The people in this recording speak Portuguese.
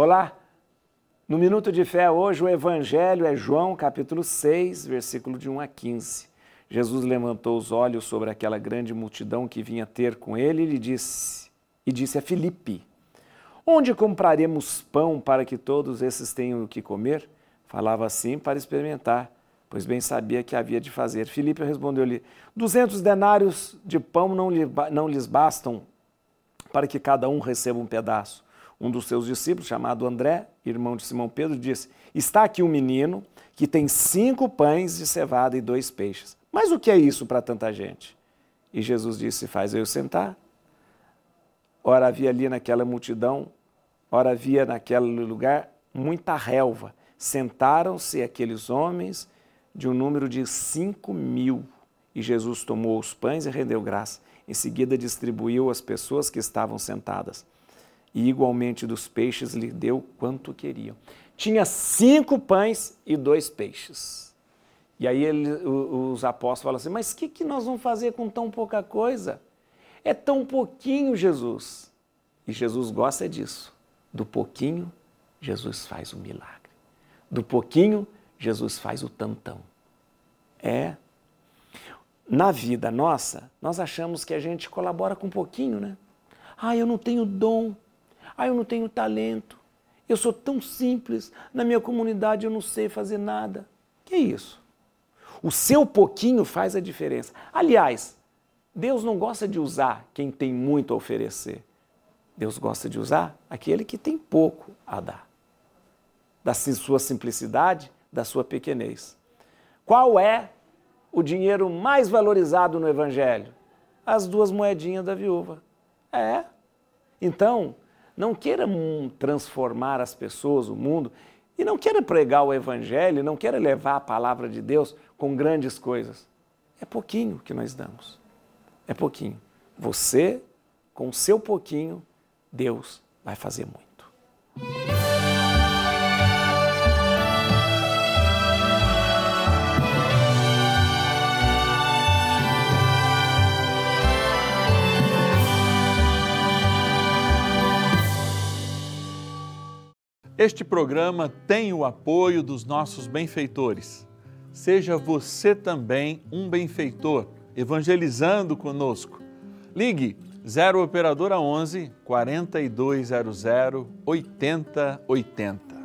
Olá! No Minuto de Fé hoje o Evangelho é João capítulo 6, versículo de 1 a 15. Jesus levantou os olhos sobre aquela grande multidão que vinha ter com ele e lhe disse, e disse a Filipe, Onde compraremos pão para que todos esses tenham o que comer? Falava assim para experimentar, pois bem sabia que havia de fazer. Filipe respondeu-lhe, duzentos denários de pão não, não lhes bastam para que cada um receba um pedaço. Um dos seus discípulos, chamado André, irmão de Simão Pedro, disse: Está aqui um menino que tem cinco pães de cevada e dois peixes. Mas o que é isso para tanta gente? E Jesus disse: Faz eu sentar. Ora havia ali naquela multidão, ora havia naquele lugar muita relva. Sentaram-se aqueles homens de um número de cinco mil. E Jesus tomou os pães e rendeu graça. Em seguida distribuiu às pessoas que estavam sentadas e igualmente dos peixes lhe deu quanto queriam. Tinha cinco pães e dois peixes. E aí ele, os apóstolos falam assim: Mas o que, que nós vamos fazer com tão pouca coisa? É tão pouquinho, Jesus. E Jesus gosta disso. Do pouquinho, Jesus faz o milagre. Do pouquinho, Jesus faz o tantão. É. Na vida nossa, nós achamos que a gente colabora com pouquinho, né? Ah, eu não tenho dom. Ah, eu não tenho talento. Eu sou tão simples. Na minha comunidade eu não sei fazer nada. Que é isso? O seu pouquinho faz a diferença. Aliás, Deus não gosta de usar quem tem muito a oferecer. Deus gosta de usar aquele que tem pouco a dar. Da sua simplicidade, da sua pequenez. Qual é o dinheiro mais valorizado no Evangelho? As duas moedinhas da viúva. É. Então, não queira transformar as pessoas, o mundo, e não queira pregar o Evangelho, não queira levar a palavra de Deus com grandes coisas. É pouquinho que nós damos. É pouquinho. Você, com o seu pouquinho, Deus vai fazer muito. Este programa tem o apoio dos nossos benfeitores. Seja você também um benfeitor, evangelizando conosco. Ligue 0 Operadora 11 4200 8080.